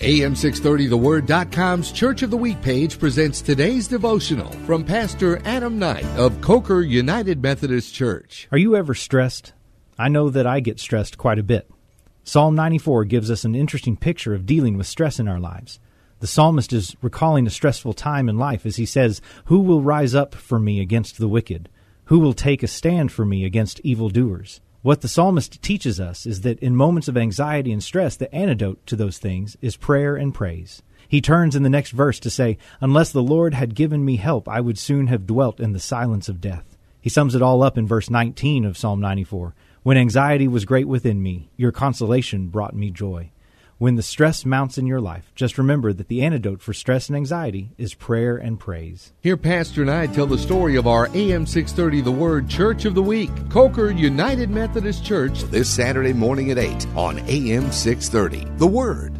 AM630TheWord.com's Church of the Week page presents today's devotional from Pastor Adam Knight of Coker United Methodist Church. Are you ever stressed? I know that I get stressed quite a bit. Psalm 94 gives us an interesting picture of dealing with stress in our lives. The psalmist is recalling a stressful time in life as he says, Who will rise up for me against the wicked? Who will take a stand for me against evildoers? What the psalmist teaches us is that in moments of anxiety and stress, the antidote to those things is prayer and praise. He turns in the next verse to say, Unless the Lord had given me help, I would soon have dwelt in the silence of death. He sums it all up in verse 19 of Psalm 94. When anxiety was great within me, your consolation brought me joy. When the stress mounts in your life, just remember that the antidote for stress and anxiety is prayer and praise. Hear Pastor and I tell the story of our AM 630 The Word Church of the Week, Coker United Methodist Church, this Saturday morning at 8 on AM 630. The Word.